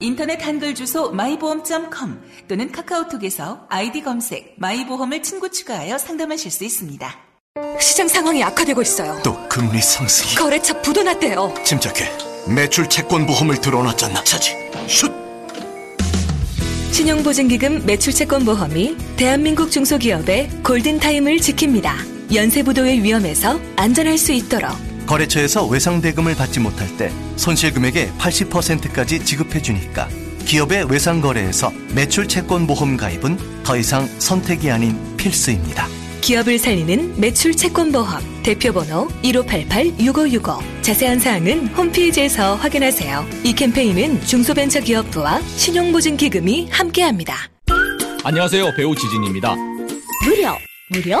인터넷 한글 주소 마이보험.com 또는 카카오톡에서 아이디 검색 마이보험을 친구 추가하여 상담하실 수 있습니다. 시장 상황이 악화되고 있어요. 또 금리 상승이 거래처 부도 났대요. 침착해 매출 채권 보험을 들어놨잖아 차지 슛 신용보증기금 매출채권보험이 대한민국 중소기업의 골든타임을 지킵니다. 연쇄부도의 위험에서 안전할 수 있도록 거래처에서 외상대금을 받지 못할 때 손실금액의 80%까지 지급해주니까 기업의 외상거래에서 매출 채권 보험 가입은 더 이상 선택이 아닌 필수입니다. 기업을 살리는 매출 채권 보험 대표번호 1588-6565 자세한 사항은 홈페이지에서 확인하세요. 이 캠페인은 중소벤처기업부와 신용보증기금이 함께합니다. 안녕하세요. 배우 지진입니다. 무료, 무료,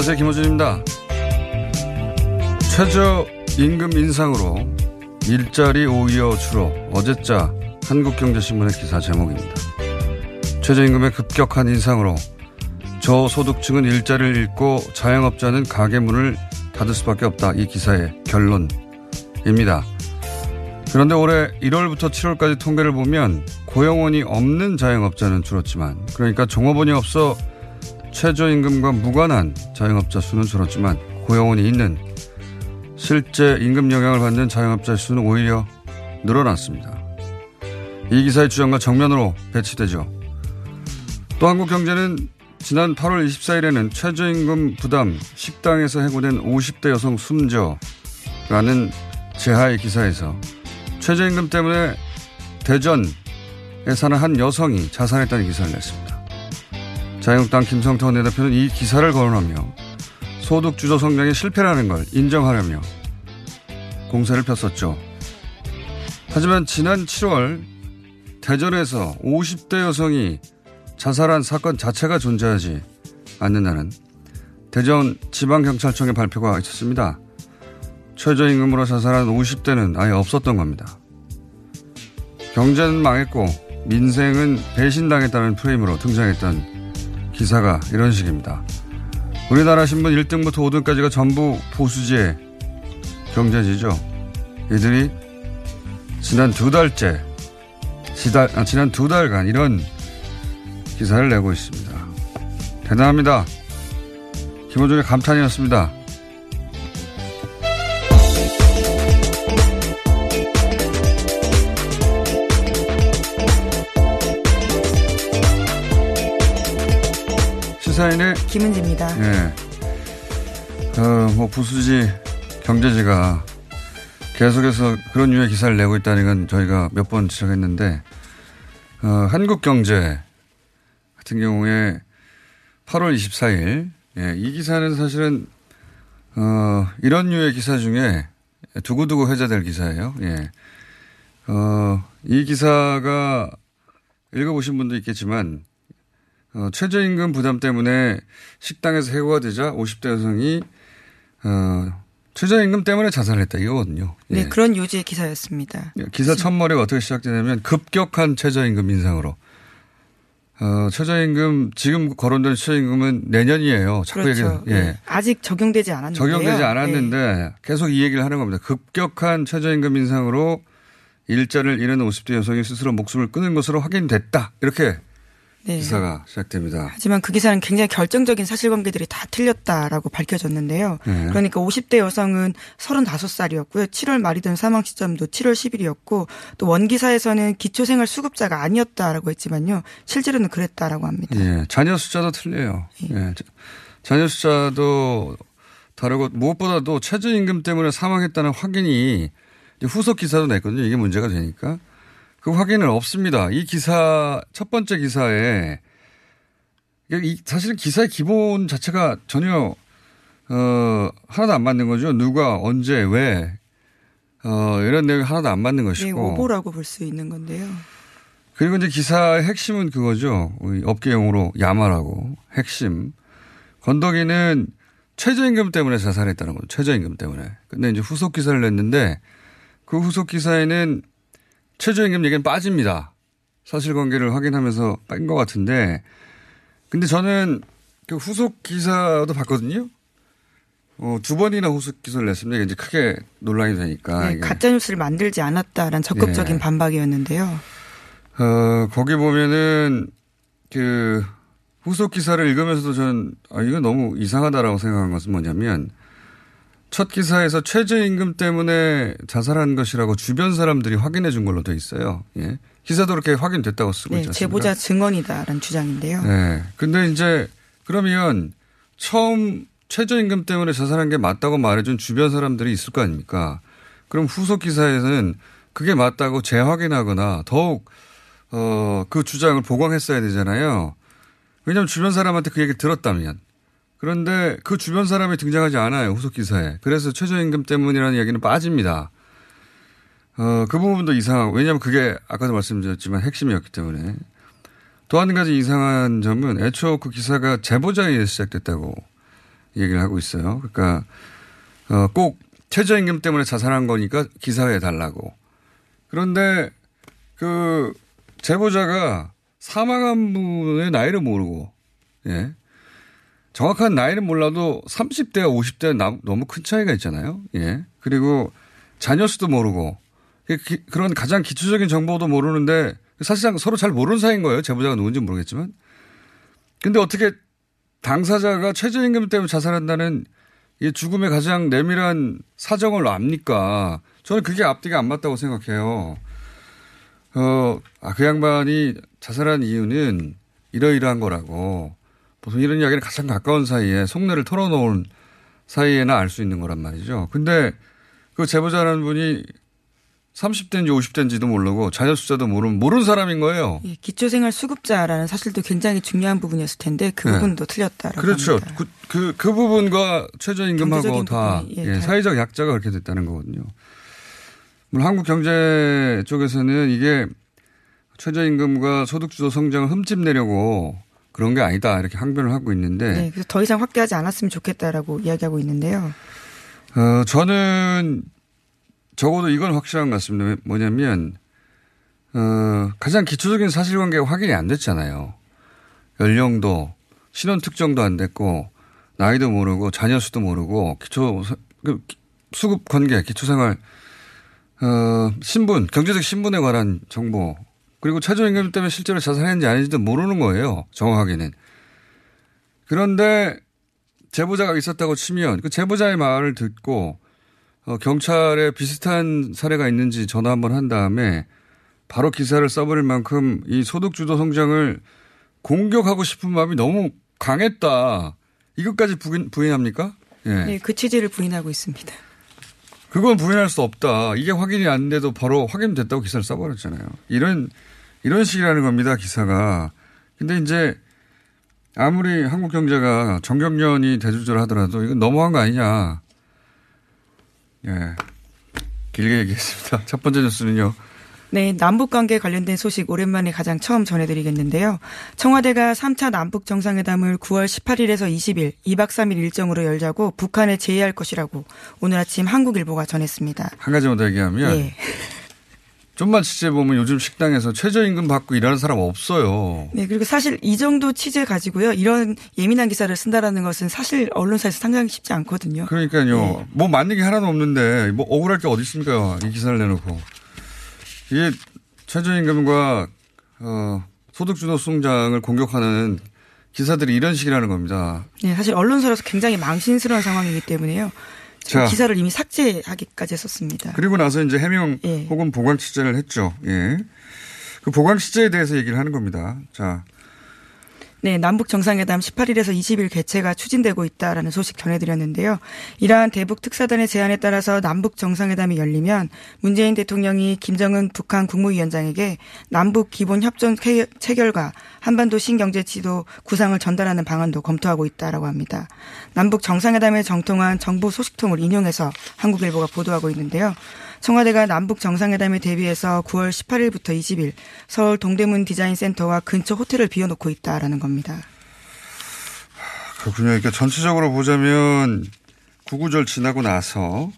안녕하세요. 김호준입니다. 최저 임금 인상으로 일자리 오히려 줄어 어제자 한국경제신문의 기사 제목입니다. 최저임금의 급격한 인상으로 저소득층은 일자리를 잃고 자영업자는 가게 문을 닫을 수밖에 없다. 이 기사의 결론입니다. 그런데 올해 1월부터 7월까지 통계를 보면 고용원이 없는 자영업자는 줄었지만 그러니까 종업원이 없어 최저임금과 무관한 자영업자 수는 줄었지만 고용원이 있는 실제 임금 영향을 받는 자영업자 수는 오히려 늘어났습니다. 이 기사의 주장과 정면으로 배치되죠. 또 한국경제는 지난 8월 24일에는 최저임금 부담 식당에서 해고된 50대 여성 숨져라는 제하의 기사에서 최저임금 때문에 대전에 사는 한 여성이 자살했다는 기사를 냈습니다. 자유한국당 김성태 원내대표는 이 기사를 거론하며 소득 주도 성장의 실패라는 걸 인정하려며 공세를 폈었죠. 하지만 지난 7월 대전에서 50대 여성이 자살한 사건 자체가 존재하지 않는다는 대전 지방경찰청의 발표가 있었습니다. 최저임금으로 자살한 50대는 아예 없었던 겁니다. 경제는 망했고 민생은 배신당했다는 프레임으로 등장했던 기사가 이런 식입니다. 우리나라 신문 1등부터 5등까지가 전부 보수지의 경제지죠. 이들이 지난 두 달째, 지달, 아, 지난 두 달간 이런 기사를 내고 있습니다. 대단합니다. 김호중의 감탄이었습니다. 김은지입니다. 예. 어, 뭐, 부수지, 경제지가 계속해서 그런 유의 기사를 내고 있다는 건 저희가 몇 번 지적했는데 어, 한국 경제 같은 경우에 8월 24일 예, 이 기사는 사실은 어, 이런 류의 기사 중에 두고두고 회자될 기사예요. 예. 어, 이 기사가 읽어보신 분도 있겠지만 어, 최저임금 부담 때문에 식당에서 해고가 되자 50대 여성이 어, 최저임금 때문에 자살했다 이거거든요. 네, 예. 그런 요지의 기사였습니다. 기사 첫머리가 어떻게 시작되냐면 급격한 최저임금 인상으로. 어, 최저임금 지금 거론된 최저임금은 내년이에요. 자꾸 그렇죠. 얘기, 예. 네. 아직 적용되지 않았는데 적용되지 않았는데 계속 이 얘기를 하는 겁니다. 급격한 최저임금 인상으로 일자를 잃은 50대 여성이 스스로 목숨을 끊은 것으로 확인됐다. 이렇게 네. 기사가 시작됩니다. 하지만 그 기사는 굉장히 결정적인 사실관계들이 다 틀렸다라고 밝혀졌는데요. 네. 그러니까 50대 여성은 35살이었고요. 7월 말이던 사망 시점도 7월 10일이었고 또 원기사에서는 기초생활 수급자가 아니었다라고 했지만요. 실제로는 그랬다라고 합니다. 예. 자녀 숫자도 틀려요. 예. 자- 자녀 숫자도 다르고 무엇보다도 최저임금 때문에 사망했다는 확인이 후속 기사도 냈거든요. 이게 문제가 되니까. 그 확인은 없습니다. 이 기사, 첫 번째 기사에 사실은 기사의 기본 자체가 전혀 어, 하나도 안 맞는 거죠. 누가, 언제, 왜, 어, 이런 내용이 하나도 안 맞는 네, 것이고. 오보라고 볼 수 있는 건데요. 그리고 이제 기사의 핵심은 그거죠. 우리 업계 용어로 야마라고 핵심. 건더기는 최저임금 때문에 자살했다는 거죠. 최저임금 때문에. 근데 이제 후속 기사를 냈는데 그 후속 기사에는 최저임금 얘기는 빠집니다. 사실관계를 확인하면서 뺀 것 같은데 근데 저는 그 후속 기사도 봤거든요. 어, 두 번이나 후속 기사를 냈습니다. 이제 크게 논란이 되니까. 네, 이게. 가짜 뉴스를 만들지 않았다라는 적극적인 예. 반박이었는데요. 어, 거기 보면은 그 후속 기사를 읽으면서도 저는 아, 이거 너무 이상하다라고 생각한 것은 뭐냐면 첫 기사에서 최저임금 때문에 자살한 것이라고 주변 사람들이 확인해 준 걸로 돼 있어요. 예. 기사도 그렇게 확인됐다고 쓰고 네, 있지 않습니까? 제보자 증언이다라는 주장인데요. 네. 근데 이제 그러면 처음 최저임금 때문에 자살한 게 맞다고 말해준 주변 사람들이 있을 거 아닙니까? 그럼 후속 기사에서는 그게 맞다고 재확인하거나 더욱 어, 그 주장을 보강했어야 되잖아요. 왜냐하면 주변 사람한테 그 얘기 들었다면. 그런데 그 주변 사람이 등장하지 않아요. 후속 기사에. 그래서 최저임금 때문이라는 이야기는 빠집니다. 어, 그 부분도 이상하고. 왜냐하면 그게 아까도 말씀드렸지만 핵심이었기 때문에. 또 한 가지 이상한 점은 애초 그 기사가 제보자에 시작됐다고 얘기를 하고 있어요. 그러니까 어, 꼭 최저임금 때문에 자살한 거니까 기사에 달라고. 그런데 그 제보자가 사망한 분의 나이를 모르고 예. 정확한 나이는 몰라도 30대와 50대 너무 큰 차이가 있잖아요. 예. 그리고 자녀 수도 모르고 기- 그런 가장 기초적인 정보도 모르는데 사실상 서로 잘 모르는 사이인 거예요. 제보자가 누군지 모르겠지만. 근데 어떻게 당사자가 최저임금 때문에 자살한다는 이 죽음의 가장 내밀한 사정을 압니까? 저는 그게 앞뒤가 안 맞다고 생각해요. 어, 아, 그 양반이 자살한 이유는 이러이러한 거라고. 보통 이런 이야기를 가장 가까운 사이에 속내를 털어놓은 사이에나 알 수 있는 거란 말이죠. 근데 그 제보자라는 분이 30대인지 50대인지도 모르고 자녀 숫자도 모르는, 모르는 사람인 거예요. 예, 기초생활 수급자라는 사실도 굉장히 중요한 부분이었을 텐데 그 네. 부분도 틀렸다라고 그렇죠. 합니다. 그, 그, 그 부분과 최저임금하고 다, 부분이, 예, 예, 다- 사회적 약자가 그렇게 됐다는 거거든요. 물론 한국 경제 쪽에서는 이게 최저임금과 소득주도 성장을 흠집내려고 그런 게 아니다. 이렇게 항변을 하고 있는데, 네, 그래서 더 이상 확대하지 않았으면 좋겠다라고 이야기하고 있는데요. 어, 저는 적어도 이건 확실한 것 같습니다. 뭐냐면, 어, 가장 기초적인 사실관계가 확인이 안 됐잖아요. 연령도, 신원 특정도 안 됐고, 나이도 모르고, 자녀 수도 모르고, 기초, 사- 그 기- 수급 관계, 기초생활, 어, 신분, 경제적 신분에 관한 정보, 그리고 최저임금 때문에 실제로 자살했는지 아닌지도 모르는 거예요. 정확하게는. 그런데 제보자가 있었다고 치면 그 제보자의 말을 듣고 어, 경찰에 비슷한 사례가 있는지 전화 한번 한 다음에 바로 기사를 써버릴 만큼 이 소득주도 성장을 공격하고 싶은 마음이 너무 강했다. 이것까지 부인, 부인합니까? 예. 네, 그 취지를 부인하고 있습니다. 그건 부인할 수 없다. 이게 확인이 안 돼도 바로 확인됐다고 기사를 써버렸잖아요. 이런, 이런 식이라는 겁니다, 기사가. 근데 이제 아무리 한국 경제가 정경련이 대주주를 하더라도 이건 너무한 거 아니냐. 예. 길게 얘기했습니다. 첫 번째 뉴스는요. 네, 남북 관계 관련된 소식 오랜만에 가장 처음 전해드리겠는데요. 청와대가 3차 남북 정상회담을 9월 18일에서 20일 2박 3일 일정으로 열자고 북한에 제의할 것이라고 오늘 아침 한국일보가 전했습니다. 한 가지만 더 얘기하면 예. 좀만 취재해 보면 요즘 식당에서 최저임금 받고 일하는 사람 없어요. 네, 그리고 사실 이 정도 취재 가지고요. 이런 예민한 기사를 쓴다라는 것은 사실 언론사에서 상당히 쉽지 않거든요. 그러니까요. 네. 뭐 맞는 게 하나도 없는데 뭐 억울할 게 어디 있습니까? 이 기사를 내놓고. 이게 최저임금과 어, 소득주도 수장을 공격하는 기사들이 이런 식이라는 겁니다. 네, 사실 언론사로서 굉장히 망신스러운 상황이기 때문에요. 자. 기사를 이미 삭제하기까지 했었습니다. 그리고 나서 이제 해명 예. 혹은 보강 취재를 했죠. 예. 그 보강 취재에 대해서 얘기를 하는 겁니다. 자, 네, 남북 정상회담 18일에서 20일 개최가 추진되고 있다라는 소식 전해드렸는데요. 이러한 대북 특사단의 제안에 따라서 남북 정상회담이 열리면 문재인 대통령이 김정은 북한 국무위원장에게 남북 기본 협정 체- 체결과 한반도 신경제 지도 구상을 전달하는 방안도 검토하고 있다라고 합니다. 남북 정상회담에 정통한 정부 소식통을 인용해서 한국일보가 보도하고 있는데요. 청와대가 남북 정상회담에 대비해서 9월 18일부터 20일 서울 동대문 디자인 센터와 근처 호텔을 비워놓고 있다라는 겁니다. 그렇군요. 그러니까 전체적으로 보자면 구구절 지나고 나서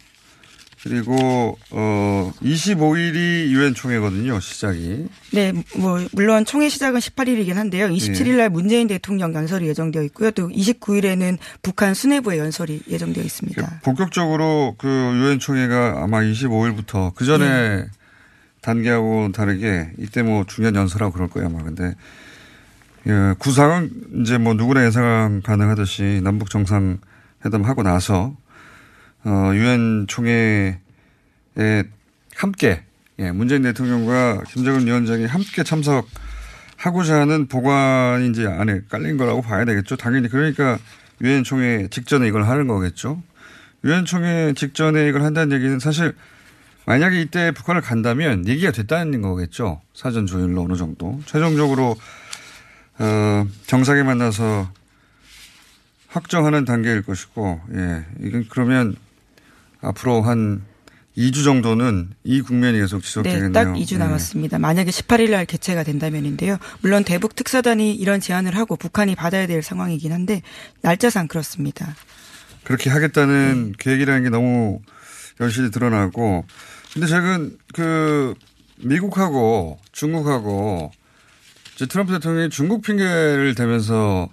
그리고 어 25일이 유엔 총회거든요. 시작이. 네, 뭐 물론 총회 시작은 18일이긴 한데요. 27일 날 문재인 대통령 연설이 예정되어 있고요. 또 29일에는 북한 수뇌부의 연설이 예정되어 있습니다. 본격적으로 그 유엔 총회가 아마 25일부터 그 전에 단계하고 다르게 이때 뭐 중요한 연설하고 그럴 거예요 아마 근데 예, 구상은 이제 뭐 누구나 예상 가능하듯이 남북 정상 회담 하고 나서 어 유엔 총회에 함께 예, 문재인 대통령과 김정은 위원장이 함께 참석하고자 하는 보관이 이제 안에 깔린 거라고 봐야 되겠죠. 당연히 그러니까 유엔 총회 직전에 이걸 하는 거겠죠. 유엔 총회 직전에 이걸 한다는 얘기는 사실 만약에 이때 북한을 간다면 얘기가 됐다는 거겠죠. 사전 조율로 어느 정도. 최종적으로 어, 정상에 만나서 확정하는 단계일 것이고, 예. 이건 그러면 앞으로 한 2주 정도는 이 국면이 계속 네, 지속되겠네요. 딱 2주 예. 남았습니다. 만약에 18일 날 개최가 된다면인데요. 물론 대북 특사단이 이런 제안을 하고 북한이 받아야 될 상황이긴 한데 날짜상 그렇습니다. 그렇게 하겠다는 계획이라는 게 너무 열심히 드러나고 근데 최근 그 미국하고 중국하고 이제 트럼프 대통령이 중국 핑계를 대면서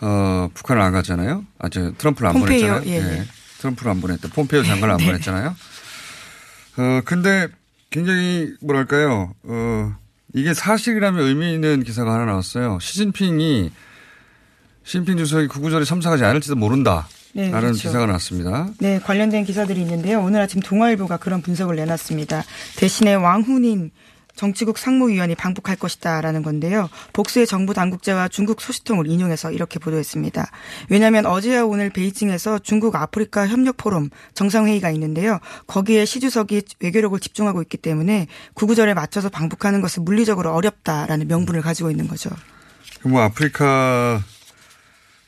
어 북한을 안 갔잖아요. 아, 저 트럼프를 안 폼페이오, 보냈잖아요. 예, 예. 트럼프를 안 보냈다. 폼페이오 장관을 안 네. 보냈잖아요. 어 근데 굉장히 뭐랄까요? 어 이게 사실이라면 의미 있는 기사가 하나 나왔어요. 시진핑이 시진핑 주석이 구구절에 참석하지 않을지도 모른다. 네, 라는 그렇죠. 기사가 났습니다. 네, 관련된 기사들이 있는데요. 오늘 아침 동아일보가 그런 분석을 내놨습니다. 대신에 왕훈인 정치국 상무위원이 방북할 것이다라는 건데요. 복수의 정부 당국자와 중국 소식통을 인용해서 이렇게 보도했습니다. 왜냐하면 어제와 오늘 베이징에서 중국 아프리카 협력 포럼 정상회의가 있는데요. 거기에 시 주석이 외교력을 집중하고 있기 때문에 구구절에 맞춰서 방북하는 것은 물리적으로 어렵다라는 명분을 가지고 있는 거죠. 뭐 아프리카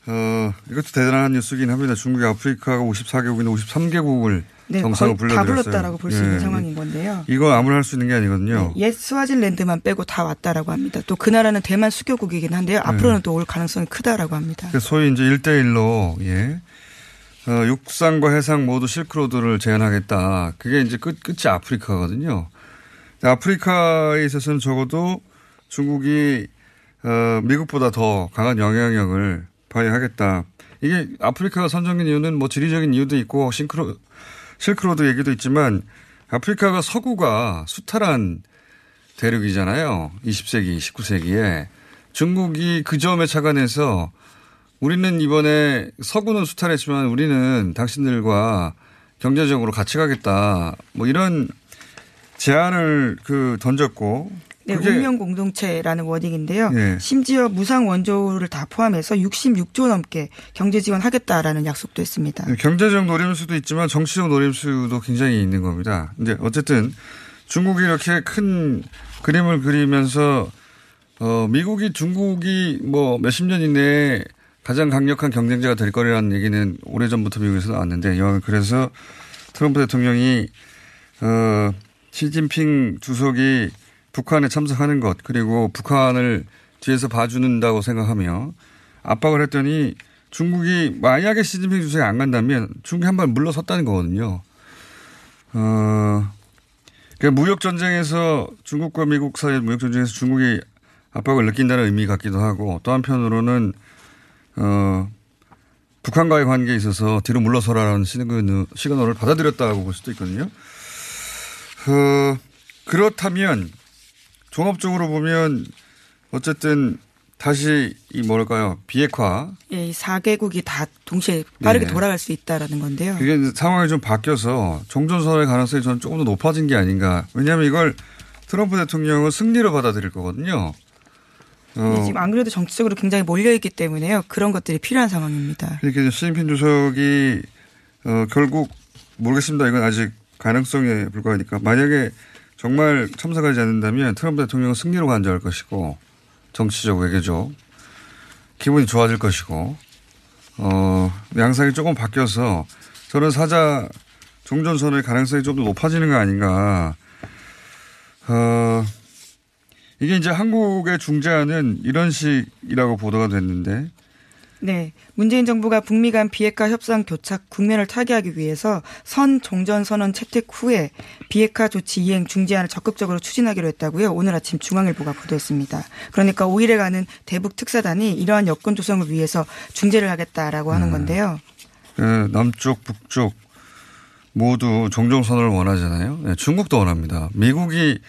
어 이것도 대단한 뉴스긴 합니다. 중국이 아프리카가 54개국인데 53개국을 네, 정상으로 거의 다 불러들였어요. 불렀다라고 볼수 예. 있는 상황인 건데요. 이거 아무나 할 수 있는 게 아니거든요. 옛 스와질랜드만 빼고 다 왔다라고 합니다. 또 그 나라는 대만 수교국이긴 한데요. 앞으로는 또 올 가능성이 크다라고 합니다. 그래서 소위 이제 1대1로 예. 어, 육상과 해상 모두 실크로드를 제한하겠다. 그게 이제 끝 끝이 아프리카거든요. 아프리카에 있어서는 적어도 중국이 어, 미국보다 더 강한 영향력을 발휘하겠다. 이게 아프리카가 선정된 이유는 뭐 지리적인 이유도 있고 싱크로, 실크로드 얘기도 있지만 아프리카가 서구가 수탈한 대륙이잖아요. 20세기, 19세기에. 중국이 그 점에 착안해서 우리는 이번에 서구는 수탈했지만 우리는 당신들과 경제적으로 같이 가겠다. 뭐 이런 제안을 그 던졌고 네, 그게- 운명 공동체라는 워딩인데요. 예. 심지어 무상 원조를 다 포함해서 66조 넘게 경제 지원하겠다라는 약속도 했습니다. 네, 경제적 노림수도 있지만 정치적 노림수도 굉장히 있는 겁니다. 근데 어쨌든 중국이 이렇게 큰 그림을 그리면서 어 미국이 중국이 뭐 몇십 년 이내에 가장 강력한 경쟁자가 될 거라는 얘기는 오래전부터 미국에서 나왔는데 그래서 트럼프 대통령이 어 시진핑 주석이 북한에 참석하는 것 그리고 북한을 뒤에서 봐주는다고 생각하며 압박을 했더니 중국이 만약에 시진핑 주석이 안 간다면 중국이 한번 물러섰다는 거거든요. 어, 그 무역 전쟁에서 중국과 미국 사이 무역 전쟁에서 중국이 압박을 느낀다는 의미 같기도 하고 또 한편으로는 어, 북한과의 관계에 있어서 뒤로 물러서라는 시그널, 시그널을 받아들였다고 볼 수도 있거든요. 어, 그렇다면 종합적으로 보면 어쨌든 다시 이 뭐랄까요 비핵화 예, 이 4개국이 다 동시에 빠르게 네. 돌아갈 수 있다라는 건데요. 그게 상황이 좀 바뀌어서 종전선언의 가능성이 저는 조금 더 높아진 게 아닌가. 왜냐하면 이걸 트럼프 대통령은 승리로 받아들일 거거든요. 어, 네, 지금 안 그래도 정치적으로 굉장히 몰려있기 때문에요. 그런 것들이 필요한 상황입니다. 이렇게 이제 시진핑 주석이 어, 결국 모르겠습니다. 이건 아직 가능성에 불과하니까 만약에 정말 참석하지 않는다면 트럼프 대통령은 승리로 간주할 것이고 정치적 외교적 기분이 좋아질 것이고 어 양상이 조금 바뀌어서 저는 사자 종전선의 가능성이 좀 더 높아지는 거 아닌가. 어 이게 이제 한국의 중재안은 이런 식이라고 보도가 됐는데 네. 문재인 정부가 북미 간 비핵화 협상 교착 국면을 타개하기 위해서 선 종전 선언 채택 후에 비핵화 조치 이행 중재안을 적극적으로 추진하기로 했다고요. 오늘 아침 중앙일보가 보도했습니다. 그러니까 5일에 가는 대북 특사단이 이러한 여건 조성을 위해서 중재를 하겠다라고 하는 건데요. 그 남쪽, 북쪽 모두 종전선언을 원하잖아요. 네, 중국도 원합니다. 미국이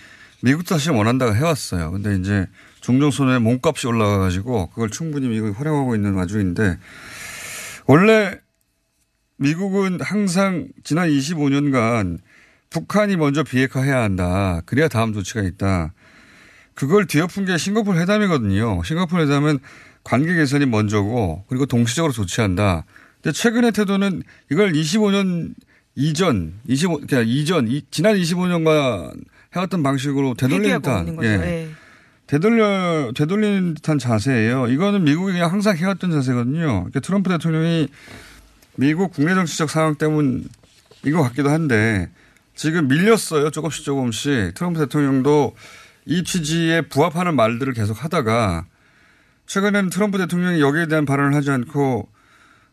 미국도 사실 원한다고 해왔어요. 근데 이제 종전선언에 몸값이 올라가가지고 그걸 충분히 미국이 활용하고 있는 와중인데 원래 미국은 항상 지난 25년간 북한이 먼저 비핵화해야 한다. 그래야 다음 조치가 있다. 그걸 뒤엎은 게 싱가포르 회담이거든요. 싱가포르 회담은 관계 개선이 먼저고 그리고 동시적으로 조치한다. 근데 최근의 태도는 이걸 25년 이전, 25, 그냥 이전, 이, 지난 25년간 해왔던 방식으로 되돌리는 듯한. 예. 예. 되돌려, 되돌리는 듯한 자세예요. 이거는 미국이 그냥 항상 해왔던 자세거든요. 그러니까 트럼프 대통령이 미국 국내 정치적 상황 때문인 것 같기도 한데 지금 밀렸어요. 조금씩 조금씩. 트럼프 대통령도 이 취지에 부합하는 말들을 계속 하다가 최근에는 트럼프 대통령이 여기에 대한 발언을 하지 않고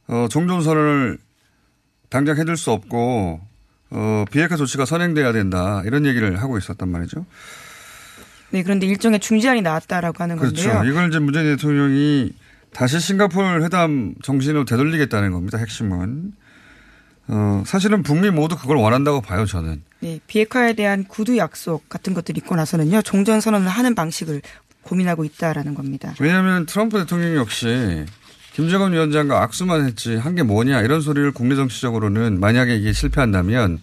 어, 종전 선언을 당장 해줄 수 없고 어, 비핵화 조치가 선행돼야 된다 이런 얘기를 하고 있었단 말이죠. 네, 그런데 일종의 중재안이 나왔다라고 하는 그렇죠. 건데요. 이걸 이제 문재인 대통령이 다시 싱가포르 회담 정신으로 되돌리겠다는 겁니다. 핵심은. 어, 사실은 북미 모두 그걸 원한다고 봐요, 저는. 네, 비핵화에 대한 구두 약속 같은 것들이 있고 나서는요. 종전 선언을 하는 방식을 고민하고 있다라는 겁니다. 왜냐하면 트럼프 대통령 역시 김정은 위원장과 악수만 했지 한 게 뭐냐 이런 소리를 국내 정치적으로는 만약에 이게 실패한다면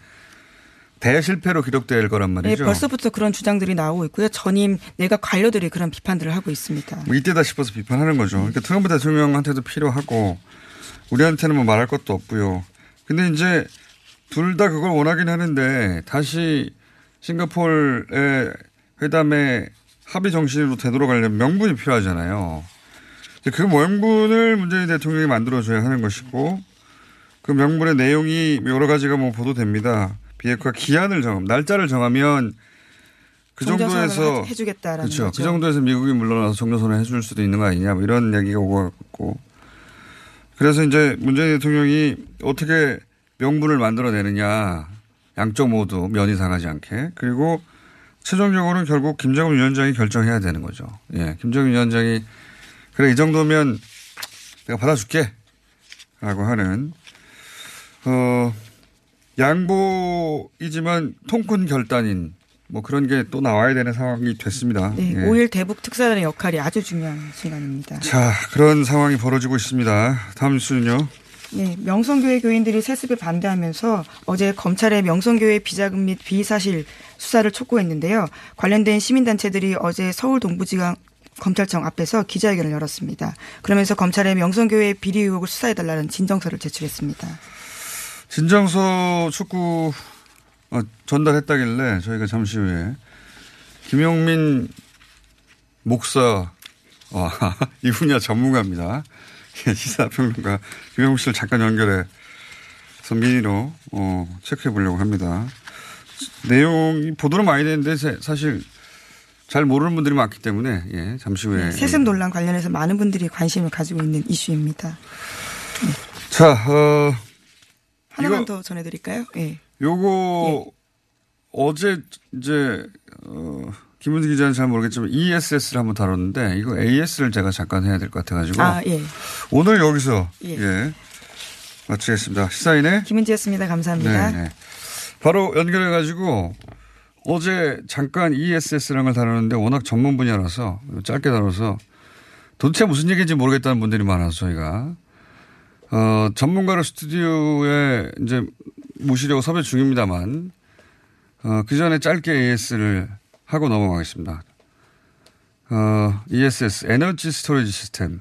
대실패로 기록될 거란 네, 말이죠. 벌써부터 그런 주장들이 나오고 있고요. 전임 내각 관료들이 그런 비판들을 하고 있습니다. 뭐 이때다 싶어서 비판하는 거죠. 그러니까 트럼프 대통령한테도 필요하고 우리한테는 뭐 말할 것도 없고요. 근데 이제 둘 다 그걸 원하긴 하는데 다시 싱가포르의 회담의 합의 정신으로 되돌아가려면 명분이 필요하잖아요. 그 명분을 문재인 대통령이 만들어줘야 하는 것이고 그 명분의 내용이 여러 가지가 뭐 보도됩니다. 비핵화 기한을 정함, 날짜를 정하면 그 정도에서 해- 해주겠다라는 그렇죠. 거죠. 그 정도에서 미국이 물러나서 종전선언 해줄 수도 있는 거 아니냐 뭐 이런 얘기가 오고 갔고 그래서 이제 문재인 대통령이 어떻게 명분을 만들어내느냐 양쪽 모두 면이 상하지 않게 그리고 최종적으로는 결국 김정은 위원장이 결정해야 되는 거죠. 예, 김정은 위원장이 그래 이 정도면 내가 받아줄게 라고 하는 어 양보이지만 통큰 결단인 뭐 그런 게 또 나와야 되는 상황이 됐습니다. 네, 예. 5일 대북 특사단의 역할이 아주 중요한 시간입니다. 자, 그런 상황이 벌어지고 있습니다. 다음 뉴스는요. 네, 명성교회 교인들이 세습에 반대하면서 어제 검찰의 명성교회 비자금 및 비사실 수사를 촉구했는데요. 관련된 시민단체들이 어제 서울 동부지검 검찰청 앞에서 기자회견을 열었습니다. 그러면서 검찰의 명성교회 비리 의혹을 수사해달라는 진정서를 제출했습니다. 진정서 축구 어, 전달했다길래 저희가 잠시 후에 김용민 목사 와, 이 분야 전문가입니다. 예, 시사평론가 김용민 씨를 잠깐 연결해 서 미니로 어, 체크해 보려고 합니다. 내용이 보도는 많이 되는데 사실 잘 모르는 분들이 많기 때문에 예, 잠시 후에 네, 세습 논란 관련해서 많은 분들이 관심을 가지고 있는 이슈입니다. 자, 어, 하나만 더 전해드릴까요? 예. 요거 어제 이제 어, 김은지 기자는 잘 모르겠지만 ESS를 한번 다뤘는데 이거 AS를 제가 잠깐 해야 될 것 같아가지고 아, 예. 오늘 여기서 예. 예, 마치겠습니다. 시사인의 김은지였습니다. 감사합니다. 네, 네. 바로 연결해가지고 어제 잠깐 ESS라는 걸 다루는데 워낙 전문 분야라서 짧게 다뤄서 도대체 무슨 얘기인지 모르겠다는 분들이 많아서 저희가 어, 전문가를 스튜디오에 이제 모시려고 섭외 중입니다만 어, 그 전에 짧게 ES를 하고 넘어가겠습니다. 어, ESS 에너지 스토리지 시스템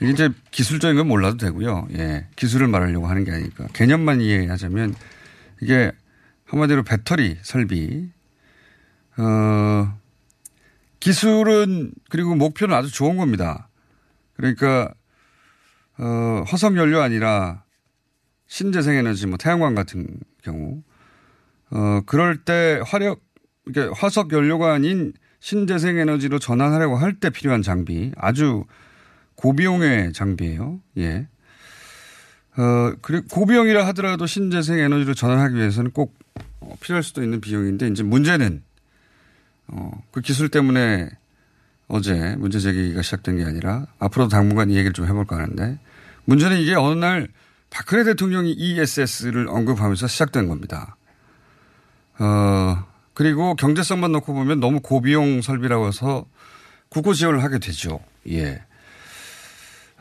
이게 이제 기술적인 건 몰라도 되고요. 예. 기술을 말하려고 하는 게 아니니까. 개념만 이해하자면 이게 한마디로 배터리 설비. 어, 기술은 그리고 목표는 아주 좋은 겁니다. 그러니까, 어, 화석 연료 아니라 신재생 에너지 뭐 태양광 같은 경우. 어, 그럴 때 화력, 그러니까 화석 연료가 아닌 신재생 에너지로 전환하려고 할 때 필요한 장비. 아주 고비용의 장비예요. 예. 어, 그리고 고비용이라 하더라도 신재생 에너지로 전환하기 위해서는 꼭 어, 필요할 수도 있는 비용인데 이제 문제는 어, 그 기술 때문에 어제 문제 제기가 시작된 게 아니라 앞으로도 당분간 이 얘기를 좀 해볼까 하는데 문제는 이게 어느 날 박근혜 대통령이 ESS를 언급하면서 시작된 겁니다. 어, 그리고 경제성만 놓고 보면 너무 고비용 설비라고 해서 국고 지원을 하게 되죠. 예.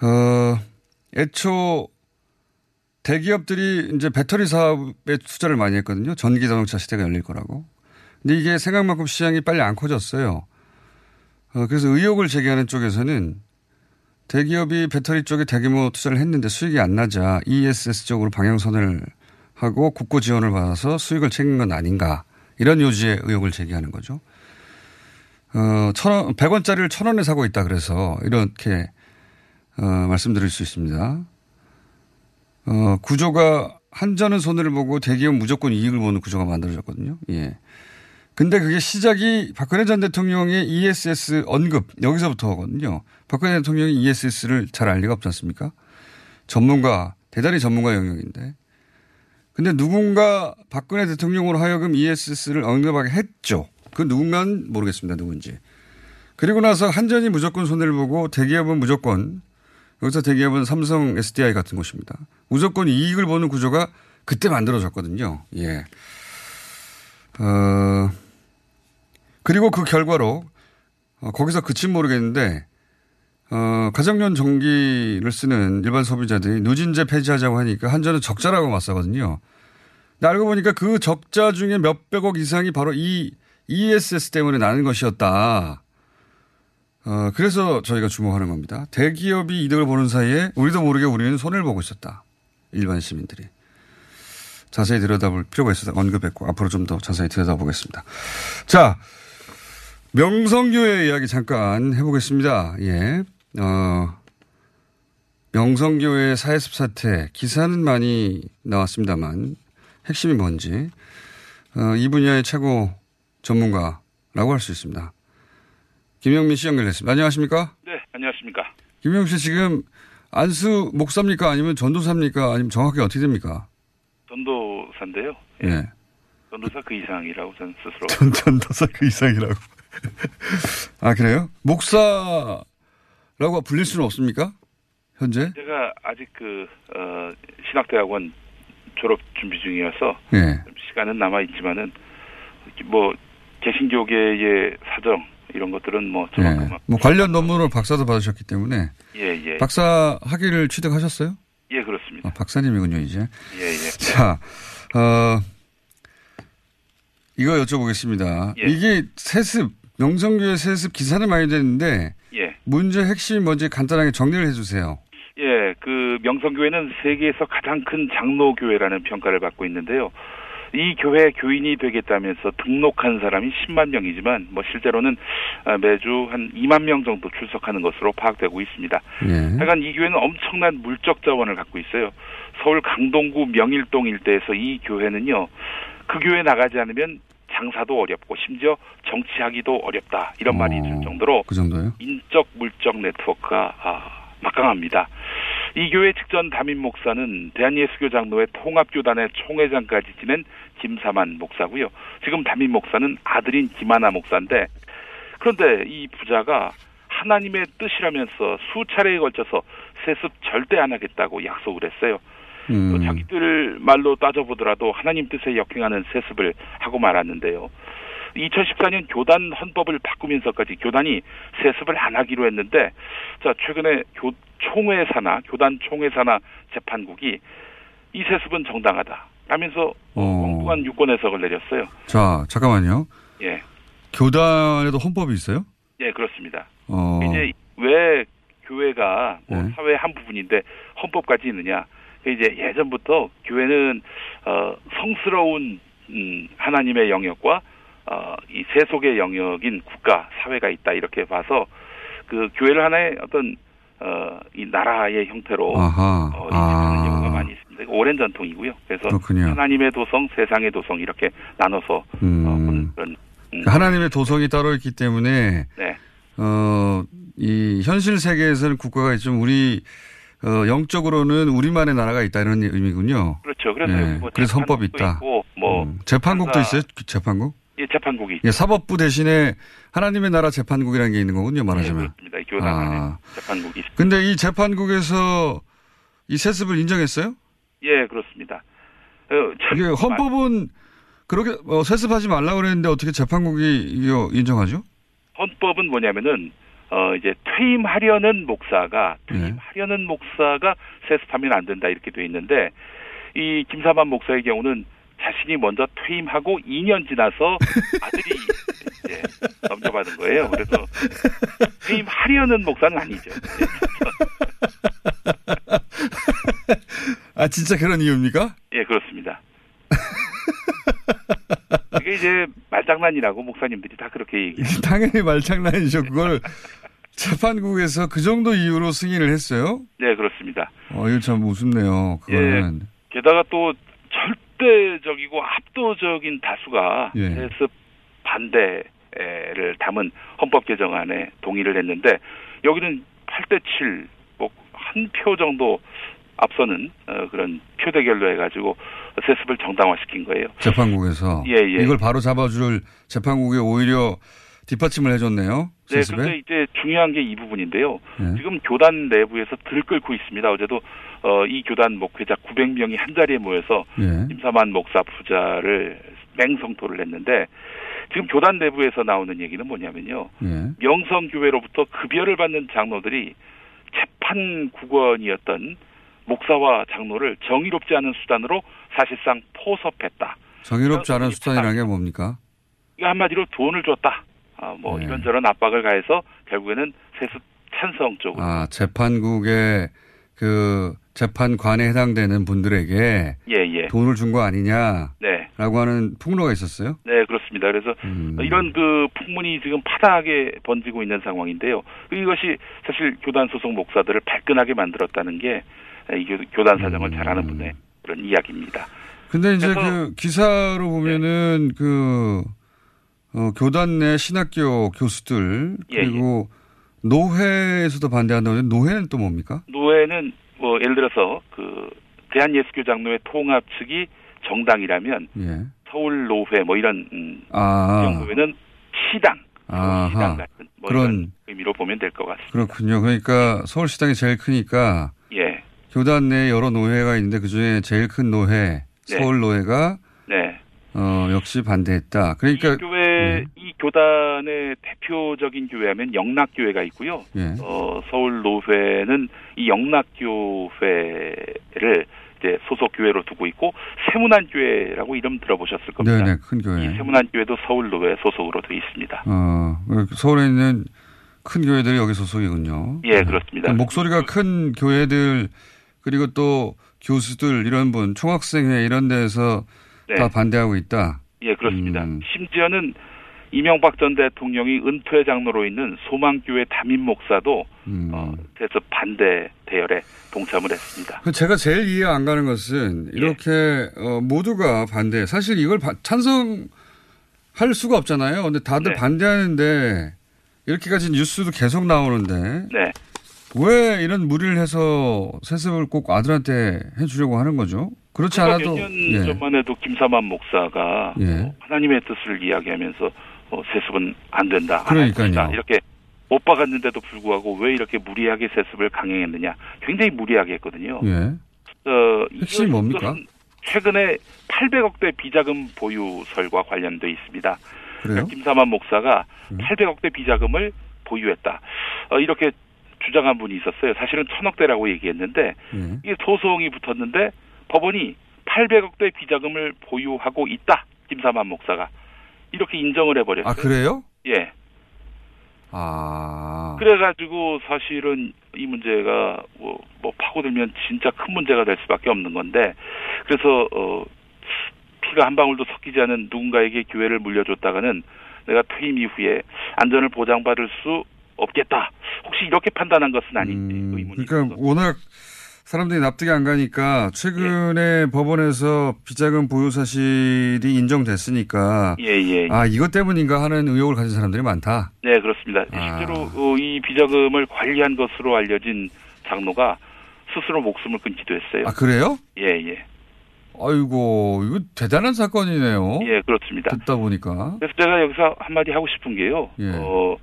어, 애초 대기업들이 이제 배터리 사업에 투자를 많이 했거든요. 전기 자동차 시대가 열릴 거라고. 근데 이게 생각만큼 시장이 빨리 안 커졌어요. 어, 그래서 의혹을 제기하는 쪽에서는 대기업이 배터리 쪽에 대규모 투자를 했는데 수익이 안 나자 ESS 쪽으로 방향선을 하고 국고 지원을 받아서 수익을 챙긴 건 아닌가. 이런 요지의 의혹을 제기하는 거죠. 어, 천 원, 100원짜리를 천 원에 사고 있다 그래서 이렇게 어, 말씀드릴 수 있습니다. 어, 구조가 한전은 손해를 보고 대기업 무조건 이익을 보는 구조가 만들어졌거든요. 예. 근데 그게 시작이 박근혜 전 대통령의 ESS 언급 여기서부터거든요. 박근혜 대통령이 ESS를 잘 알 리가 없지 않습니까? 전문가 대단히 전문가 영역인데. 근데 누군가 박근혜 대통령으로 하여금 ESS를 언급하게 했죠. 그 누군가는 모르겠습니다. 누군지. 그리고 나서 한전이 무조건 손해를 보고 대기업은 무조건 여기서 대기업은 삼성 SDI 같은 곳입니다. 무조건 이익을 보는 구조가 그때 만들어졌거든요. 예. 어, 그리고 그 결과로 어, 거기서 그친 모르겠는데 어, 가정용 전기를 쓰는 일반 소비자들이 누진제 폐지하자고 하니까 한전은 적자라고 맞서거든요. 알고 보니까 그 적자 중에 몇백억 이상이 바로 이 ESS 때문에 나는 것이었다. 어, 그래서 저희가 주목하는 겁니다. 대기업이 이득을 보는 사이에 우리도 모르게 우리는 손해를 보고 있었다. 일반 시민들이. 자세히 들여다볼 필요가 있어서 언급했고 앞으로 좀 더 자세히 들여다보겠습니다. 자, 명성교회 이야기 잠깐 해보겠습니다. 예. 어, 명성교회 사회습 사태 기사는 많이 나왔습니다만 핵심이 뭔지 어, 이 분야의 최고 전문가라고 할 수 있습니다. 김영민 씨 연결됐습니다. 안녕하십니까? 네, 안녕하십니까. 김영민 씨 지금 안수 목사입니까? 아니면 전도사입니까? 아니면 정확히 어떻게 됩니까? 전도사인데요. 예. 전도사 그 이상이라고 저는 스스로. 전, 전도사 그 이상이라고. 아, 그래요? 목사라고 불릴 수는 없습니까? 현재? 제가 아직 그, 어, 신학대학원 졸업 준비 중이라서 예. 시간은 남아있지만은 뭐, 개신교계의 사정 이런 것들은 뭐 저만큼 예. 뭐 관련 논문으로 박사도 받으셨기 때문에 예, 예. 박사 학위를 취득하셨어요? 예, 그렇습니다. 그렇습니다. 아, 박사님이군요, 이제. 예, 예. 자, 어, 이거 여쭤보겠습니다. 예. 이게 세습, 명성교회 세습 기사는 많이 됐는데, 예. 문제 핵심이 뭔지 간단하게 정리를 해주세요. 예, 그 명성교회는 세계에서 가장 큰 장로교회라는 평가를 받고 있는데요. 이 교회 교인이 되겠다면서 등록한 사람이 10만 명이지만 뭐 실제로는 아, 매주 한 2만 명 정도 출석하는 것으로 파악되고 있습니다. 예. 하여간 이 교회는 엄청난 물적 자원을 갖고 있어요. 서울 강동구 명일동 일대에서 이 교회는요. 그 교회 나가지 않으면 장사도 어렵고 심지어 정치하기도 어렵다 이런 말이 있을 정도로 그 정도요? 인적 물적 네트워크가 아, 막강합니다. 이 교회 직전 담임 목사는 대한예수교 장로회 통합교단의 총회장까지 지낸 김사만 목사고요. 지금 담임 목사는 아들인 김하나 목사인데 그런데 이 부자가 하나님의 뜻이라면서 수차례에 걸쳐서 세습 절대 안 하겠다고 약속을 했어요. 음. 또 자기들 말로 따져보더라도 하나님 뜻에 역행하는 세습을 하고 말았는데요. 2014년 교단 헌법을 바꾸면서까지 교단이 세습을 안 하기로 했는데 자 최근에 교 총회사나 교단 총회사나 재판국이 이 세습은 정당하다 라면서 어. 엉뚱한 유권 해석을 내렸어요. 자, 잠깐만요. 예, 교단에도 헌법이 있어요? 예 그렇습니다. 어. 이제 왜 교회가 뭐 네. 사회의 한 부분인데 헌법까지 있느냐? 이제 예전부터 교회는 어, 성스러운 음, 하나님의 영역과 어, 이 세속의 영역인 국가 사회가 있다 이렇게 봐서 그 교회를 하나의 어떤 어, 이 나라의 형태로 아하. 어, 인식하는 아. 경우가 많이 있습니다. 오랜 전통이고요. 그래서 그렇군요. 하나님의 도성, 세상의 도성 이렇게 나눠서 음. 어, 그런 음, 그러니까 하나님의 도성이 따로 있기 때문에 네. 어, 이 현실 세계에서는 국가가 있지만 우리 어, 영적으로는 우리만의 나라가 있다 이런 의미군요. 그렇죠. 그래서 예, 뭐 그래서 헌법이 있다. 있고, 뭐 음, 재판국도 있어요? 그 재판국? 예, 재판국이 예, 사법부 대신에 하나님의 나라 재판국이라는 게 있는 거군요, 네, 말하자면. 그렇습니다. 이 교단 아. 재판국이 있습니다. 근데 이 재판국에서 이 세습을 인정했어요? 예, 그렇습니다. 어, 참- 이게 헌법은 그렇게 어, 세습하지 말라고 그랬는데 어떻게 재판국이 인정하죠? 헌법은 뭐냐면은 어 이제 퇴임하려는 목사가 네. 퇴임하려는 목사가 세습하면 안 된다 이렇게 돼 있는데 이 김사만 목사의 경우는 자신이 먼저 퇴임하고 2년 지나서 아들이 이제 넘겨받은 거예요. 그래서 퇴임하려는 목사는 아니죠. 아, 진짜 그런 이유입니까? 예, 그렇습니다. 이게 이제 말장난이라고 목사님들이 다 그렇게 얘기해요. 당연히 말장난이죠. 그걸 재판국에서 그 정도 이유로 승인을 했어요? 네, 그렇습니다. 어, 이거 참 우습네요. 그거는. 게다가 또 절대적이고 압도적인 다수가 예. 세습 반대를 담은 헌법 개정안에 동의를 했는데 여기는 8대 7, 뭐 한 표 정도 앞서는 어, 그런 표 대결로 해가지고 세습을 정당화시킨 거예요. 재판국에서. 예, 예. 이걸 바로 잡아줄 재판국에 오히려 뒷받침을 해줬네요. 네, 세습에. 그런데 이제 중요한 게 이 부분인데요. 예. 지금 교단 내부에서 들끓고 있습니다. 어제도 어, 이 교단 목회자 900명이 한 자리에 모여서 예. 임사만 목사 부자를 맹성토를 했는데 지금 교단 내부에서 나오는 얘기는 뭐냐면요. 예. 명성교회로부터 급여를 받는 장로들이 재판 국원이었던 목사와 장로를 정의롭지 않은 수단으로 사실상 포섭했다. 정의롭지 않은 수단이라는 게 뭡니까? 한마디로 돈을 줬다. 아, 뭐 네. 이런저런 압박을 가해서 결국에는 세습 찬성 쪽으로 아, 재판국의 그 재판관에 해당되는 분들에게 예, 예. 돈을 준 거 아니냐라고 네. 하는 폭로가 있었어요. 네, 그렇습니다. 그래서 음. 이런 그 풍문이 지금 파다하게 번지고 있는 상황인데요. 이것이 사실 교단 소속 목사들을 발끈하게 만들었다는 게 이 교- 교단 사정을 잘 아는 분의 그런 이야기입니다. 근데 이제 그 기사로 보면은 그 어, 교단 내 신학교 교수들 예, 그리고 노회에서도 반대한다고 노회는 또 뭡니까? 노회는 뭐 예를 들어서 그 대한예수교 장로회 통합 측이 정당이라면 예. 서울 노회 뭐 이런 음, 아, 이런 노회는 시당. 시당 같은 뭐 그런- 의미로 보면 될 것 같습니다. 그렇군요. 그러니까 서울시당이 제일 크니까 예, 교단 내에 여러 노회가 있는데 그 중에 제일 큰 노회 네. 서울 노회가 네. 어, 역시 반대했다. 그러니까 이 교회 네, 이 교단의 대표적인 교회하면 영락교회가 있고요. 예. 어, 서울 노회는 이 영락교회를 이제 소속 교회로 두고 있고 세문안 교회라고 이름 들어보셨을 겁니다. 네네, 큰 교회. 이 세문안 교회도 서울 노회 소속으로 되어 있습니다. 어, 서울에 있는 큰 교회들이 여기 소속이군요. 예, 그렇습니다. 목소리가 큰 교회들 그리고 또 교수들 이런 분 총학생회 이런 데서 네. 다 반대하고 있다. 예, 그렇습니다. 음. 심지어는 이명박 전 대통령이 은퇴 장로로 있는 소망교회 담임 목사도 음. 어, 그래서 반대 대열에 동참을 했습니다. 그 제가 제일 이해 안 가는 예. 것은 이렇게 어, 모두가 반대. 사실 이걸 바- 찬성할 수가 없잖아요. 근데 다들 네. 반대하는데 이렇게까지 뉴스도 계속 나오는데 네. 왜 이런 무리를 해서 세습을 꼭 아들한테 해주려고 하는 거죠? 그렇지 않아도 몇년 예. 전만 해도 김사만 목사가 예. 어, 하나님의 뜻을 이야기하면서 어, 세습은 안 된다. 안 그러니까요. 이렇게 못 박았는데도 불구하고 왜 이렇게 무리하게 세습을 강행했느냐. 굉장히 무리하게 했거든요. 예. 어, 핵심이 이것은 뭡니까? 최근에 800억대 비자금 보유설과 관련돼 있습니다. 그래요? 김사만 목사가 음. 800억대 비자금을 보유했다. 어, 이렇게 주장한 분이 있었어요. 사실은 천억대라고 얘기했는데 예. 이게 소송이 붙었는데 법원이 800억대 비자금을 보유하고 있다. 김사만 목사가 이렇게 인정을 해버렸어요. 아 그래요? 예. 아 그래가지고 사실은 이 문제가 뭐, 뭐 파고들면 진짜 큰 문제가 될 수밖에 없는 건데 그래서 어 피가 한 방울도 섞이지 않은 누군가에게 교회를 물려줬다가는 내가 퇴임 이후에 안전을 보장받을 수 없겠다. 혹시 이렇게 판단한 것은 아닌지 의문이 그러니까 워낙 사람들이 납득이 안 가니까 최근에 예. 법원에서 비자금 보유 사실이 인정됐으니까 예, 예. 아 이것 때문인가 하는 의혹을 가진 사람들이 많다. 네, 그렇습니다. 아. 실제로 어, 이 비자금을 관리한 것으로 알려진 장로가 스스로 목숨을 끊기도 했어요. 아 그래요? 예, 예. 아이고 이거 대단한 사건이네요. 예, 그렇습니다. 듣다 보니까 그래서 제가 여기서 한마디 하고 싶은 게요. 예. 어,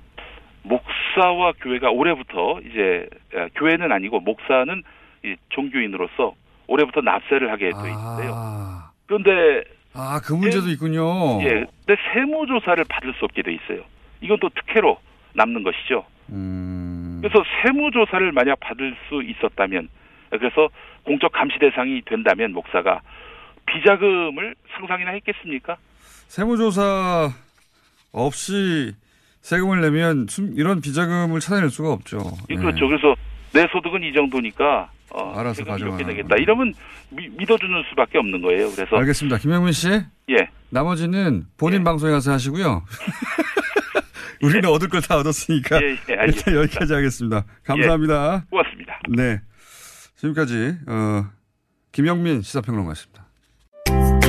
목사와 교회가 올해부터 이제 아, 교회는 아니고 목사는 이 종교인으로서 올해부터 납세를 하게 돼 있는데요. 아, 그런데 아, 그 문제도 있군요. 예, 근데 세무조사를 받을 수 없게 돼 있어요. 이건 또 특혜로 남는 것이죠. 음, 그래서 세무조사를 만약 받을 수 있었다면, 그래서 공적 감시 대상이 된다면 목사가 비자금을 상상이나 했겠습니까? 세무조사 없이 세금을 내면 숨- 이런 비자금을 찾아낼 수가 없죠. 예, 예. 그렇죠. 그래서 내 소득은 이 정도니까 어, 알아서 가져가라. 내겠다. 이러면 미- 믿어주는 수밖에 없는 거예요. 그래서 알겠습니다. 김영민 씨. 예, 나머지는 본인 방송에 가서 하시고요. 우리는 얻을 걸 다 얻었으니까 예, 예, 일단. 여기까지 하겠습니다. 감사합니다. 고맙습니다. 네. 지금까지 어, 김영민 시사평론가였습니다.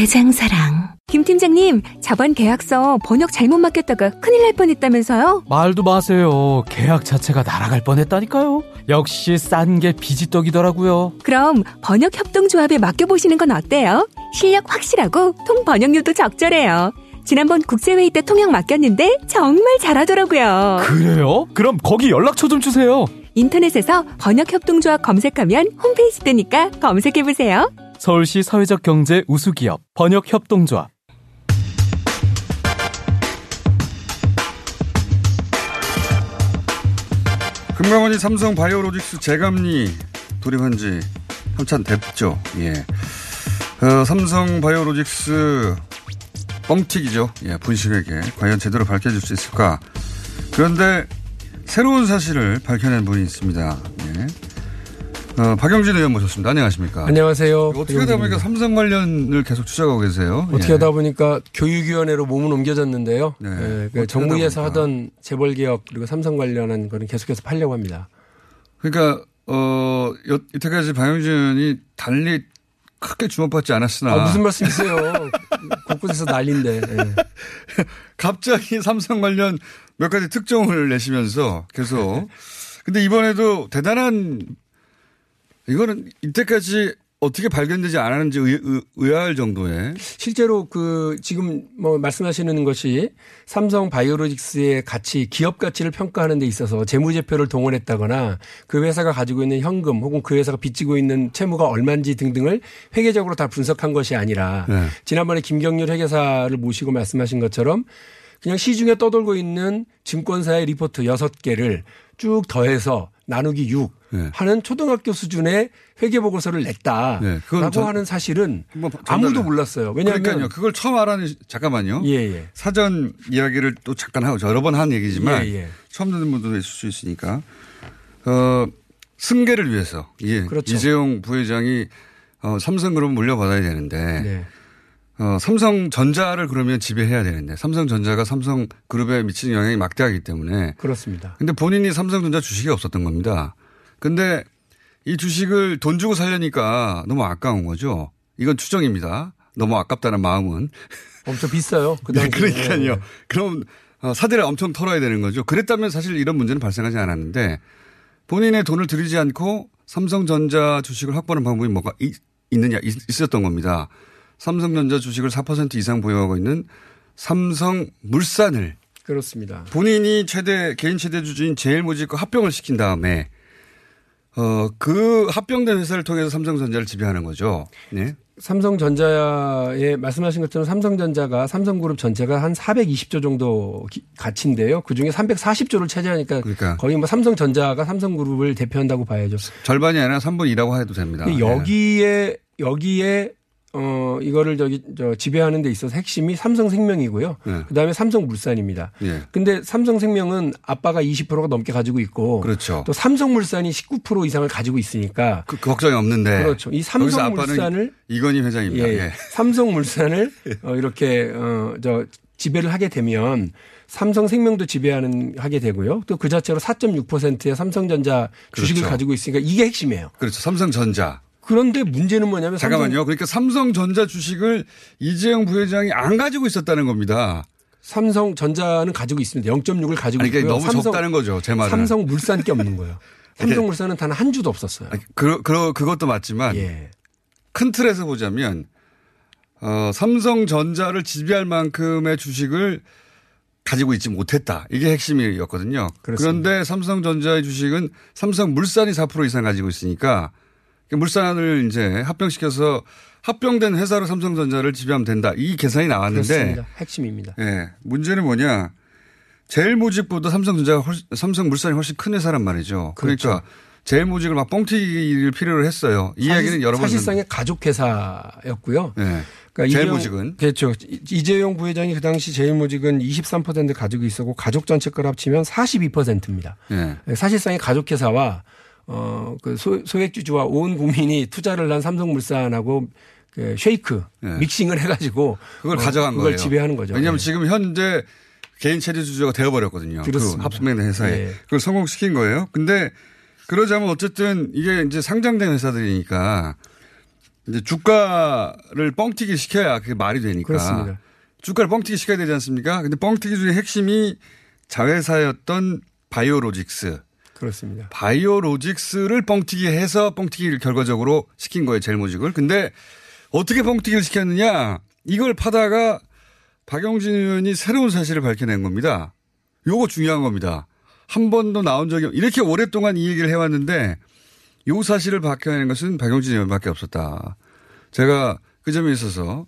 대장사랑. 김 팀장님, 자반 계약서 번역 잘못 맡겼다가 큰일 날 뻔했다면서요? 말도 마세요. 계약 자체가 날아갈 뻔했다니까요. 역시 싼 게 비지떡이더라고요. 그럼 번역 협동조합에 맡겨보시는 건 어때요? 실력 확실하고 통 번역률도 적절해요. 지난번 국제회의 때 통역 맡겼는데 정말 잘하더라고요. 그래요? 그럼 거기 연락처 좀 주세요. 인터넷에서 번역협동조합 검색하면 홈페이지 뜨니까 검색해보세요. 서울시 사회적 경제 우수기업 번역협동조합. 금감원이 삼성 바이오로직스 재감리 돌입한 지 한참 됐죠. 예. 어, 삼성 바이오로직스 뻥튀기죠. 예, 분식회계. 과연 제대로 밝혀질 수 있을까? 그런데 새로운 사실을 밝혀낸 분이 있습니다. 예. 어, 박영진 의원 모셨습니다. 안녕하십니까? 안녕하세요. 어떻게 하다 보니까 삼성 관련을 계속 추적하고 계세요? 어떻게 예. 하다 보니까 교육위원회로 몸은 옮겨졌는데요. 네. 예, 그 정부에서 하던 재벌 개혁 그리고 삼성 관련한 거는 계속해서 팔려고 합니다. 그러니까 어 여, 이때까지 박영진이 달리 크게 주목받지 않았으나 아, 무슨 말씀이세요? 곳곳에서 난린데. 예. 갑자기 삼성 관련 몇 가지 특종을 내시면서 계속 근데 이번에도 대단한 이거는 이때까지 어떻게 발견되지 않았는지 의, 의, 의아할 정도의 실제로 그 지금 뭐 말씀하시는 것이 삼성 바이오로직스의 가치, 기업 가치를 평가하는 데 있어서 재무제표를 동원했다거나 그 회사가 가지고 있는 현금 혹은 그 회사가 빚지고 있는 채무가 얼마인지 등등을 회계적으로 다 분석한 것이 아니라 네. 지난번에 김경률 회계사를 모시고 말씀하신 것처럼 그냥 시중에 떠돌고 있는 증권사의 리포트 6개를 쭉 더해서 나누기 6 네. 하는 초등학교 수준의 회계 보고서를 네, 냈다라고 그건 전- 하는 사실은 아무도 몰랐어요. 왜냐하면 그러니까요. 그걸 처음 알아는 잠깐만요. 예, 예. 사전 이야기를 또 잠깐 하고 여러 번 한 얘기지만 예, 예. 처음 듣는 분들도 있을 수 있으니까 어 승계를 위해서 예. 그렇죠. 이재용 부회장이 어, 삼성그룹 물려받아야 되는데 네. 어, 삼성전자를 그러면 지배해야 되는데 삼성전자가 삼성그룹에 미치는 영향이 막대하기 때문에 그렇습니다. 근데 본인이 삼성전자 주식이 없었던 겁니다. 근데 이 주식을 돈 주고 살려니까 너무 아까운 거죠. 이건 추정입니다. 너무 아깝다는 마음은. 엄청 비싸요. 그 네. 그러니까요. 네. 그럼 어, 사대를 엄청 털어야 되는 거죠. 그랬다면 사실 이런 문제는 발생하지 않았는데 본인의 돈을 들이지 않고 삼성전자 주식을 확보하는 방법이 뭐가 있, 느냐 있었던 겁니다. 삼성전자 주식을 4% 이상 보유하고 있는 삼성물산을 그렇습니다. 본인이 최대 개인 최대 주주인 제일모직과 합병을 시킨 다음에 어 그 합병된 회사를 통해서 삼성전자를 지배하는 거죠. 네. 삼성전자에 말씀하신 것처럼 삼성전자가 삼성그룹 전체가 한 420조 정도 기- 가치인데요. 그 중에 340조를 차지하니까 그러니까. 거의 뭐 삼성전자가 삼성그룹을 대표한다고 봐야죠. 절반이 아니라 3분 2라고 해도 됩니다. 근데 네. 여기에 여기에 어 이거를 저기 저 지배하는 데 있어서 핵심이 삼성생명이고요. 네. 그다음에 삼성물산입니다. 예. 근데 삼성생명은 아빠가 20%가 넘게 가지고 있고 그렇죠. 또 삼성물산이 19% 이상을 가지고 있으니까 그, 그 걱정이 없는데. 그렇죠. 이 삼성물산을 이건희 회장입니다. 예, 예. 삼성물산을 어, 이렇게 어저 지배를 하게 되면 삼성생명도 지배하는 하게 되고요. 또 그 자체로 4.6%의 삼성전자 주식을 그렇죠. 가지고 있으니까 이게 핵심이에요. 그렇죠. 삼성전자. 그런데 문제는 뭐냐면 잠깐만요. 그러니까 삼성전자 주식을 이재용 부회장이 안 가지고 있었다는 겁니다. 삼성, 전자는 가지고 있습니다. 0.6을 가지고 아니, 그러니까 있고요. 너무 적다는 거죠. 제 말은. 삼성물산 게 없는 거예요. 삼성물산은 단 한 주도 없었어요. 그, 그, 그것도 맞지만 예. 큰 틀에서 보자면 어, 삼성전자를 지배할 만큼의 주식을 가지고 있지 못했다. 이게 핵심이었거든요. 그런데 삼성전자의 주식은 삼성물산이 4% 이상 가지고 있으니까 그 물산을 이제 합병시켜서 합병된 회사로 삼성전자를 지배하면 된다. 이 계산이 나왔는데 그렇습니다. 핵심입니다. 예, 문제는 뭐냐. 제일 모직보다 삼성전자가 훨씬, 삼성물산이 훨씬 큰 회사란 말이죠. 그러니까 그렇죠. 제일 모직을 막 뻥튀기를 필요로 했어요. 이 이야기는 여러 번. 사실상의 가족 회사였고요. 네. 그러니까 제일 모직은? 이재용- 그렇죠. 이- 이재용 부회장이 그 당시 제일 모직은 23% 가지고 있었고 가족 전체 걸 합치면 42%입니다. 예. 사실상의 가족 회사와 어, 그 소, 소액주주와 온 국민이 투자를 한 삼성물산하고 그 쉐이크 네. 믹싱을 해가지고 그걸 어, 가져간 그걸 거예요. 지배하는 거죠. 왜냐하면 네. 지금 현재 개인 체제 주주가 되어버렸거든요. 그 그렇습니다. 합병된 회사에. 네. 그걸 성공시킨 거예요. 근데 그러자면 어쨌든 이게 이제 상장된 회사들이니까 이제 주가를 뻥튀기 시켜야 그게 말이 되니까. 그렇습니다. 주가를 뻥튀기 시켜야 되지 않습니까? 근데 뻥튀기 중에 핵심이 자회사였던 바이오로직스. 그렇습니다. 바이오로직스를 뻥튀기 해서 뻥튀기를 결과적으로 시킨 거예요, 젤모직을. 근데 어떻게 뻥튀기를 시켰느냐? 이걸 파다가 박영진 의원이 새로운 사실을 밝혀낸 겁니다. 요거 중요한 겁니다. 한 번도 나온 적이 없- 이렇게 오랫동안 이 얘기를 해왔는데 요 사실을 밝혀낸 것은 박영진 의원밖에 없었다. 제가 그 점에 있어서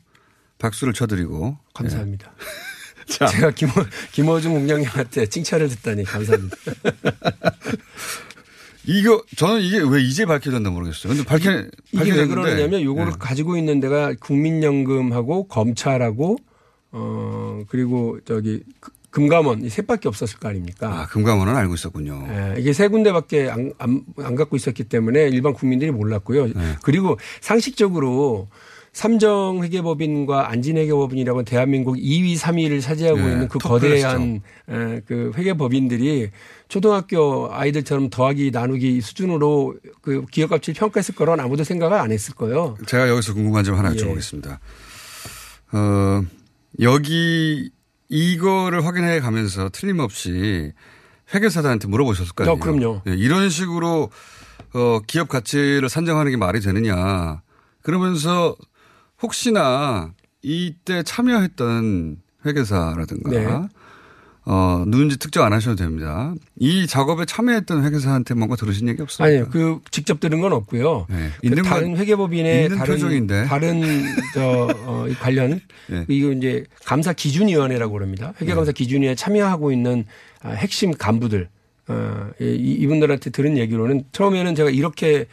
박수를 쳐드리고 감사합니다. 예. 자. 제가 김호, 김호중 공장님한테 칭찬을 듣다니 감사합니다. 이거 저는 이게 왜 이제 밝혀졌나 모르겠어요. 근데 밝혀 이게 왜 그러냐면 요거를 예. 가지고 있는 데가 국민연금하고 검찰하고 어 그리고 저기 그- 금감원 이 셋밖에 없었을 거 아닙니까? 아, 금감원은 알고 있었군요. 예, 이게 세 군데밖에 안, 안, 안 갖고 있었기 때문에 일반 국민들이 몰랐고요. 네. 그리고 상식적으로 삼정회계법인과 안진회계법인이라고 대한민국 2위, 3위를 차지하고 네, 있는 그톱 거대한 에, 그 회계법인들이 초등학교 아이들처럼 더하기 나누기 수준으로 그 기업 가치를 평가했을 거라는 아무도 생각을 안 했을 거예요. 제가 여기서 궁금한 점 하나 예. 여쭤보겠습니다. 어, 여기 이거를 확인해 가면서 틀림없이 회계사들한테 물어보셨을 거 아니에요. 어, 그럼요. 예, 이런 식으로 어, 기업 가치를 산정하는 게 말이 되느냐. 그러면서 혹시나 이때 참여했던 회계사라든가 네. 어, 누군지 특정 안 하셔도 됩니다. 이 작업에 참여했던 회계사한테 뭔가 들으신 얘기 없어요? 아니요, 그 직접 들은 건 없고요. 그 있는 다른 건 회계법인의 있는 다른 표정인데. 다른 저 어, 이 관련 예. 이거 이제 감사 기준 위원회라고 그럽니다. 회계 감사 기준 위원회 참여하고 있는 아, 핵심 간부들 어, 이- 이분들한테 들은 얘기로는 처음에는 제가 이렇게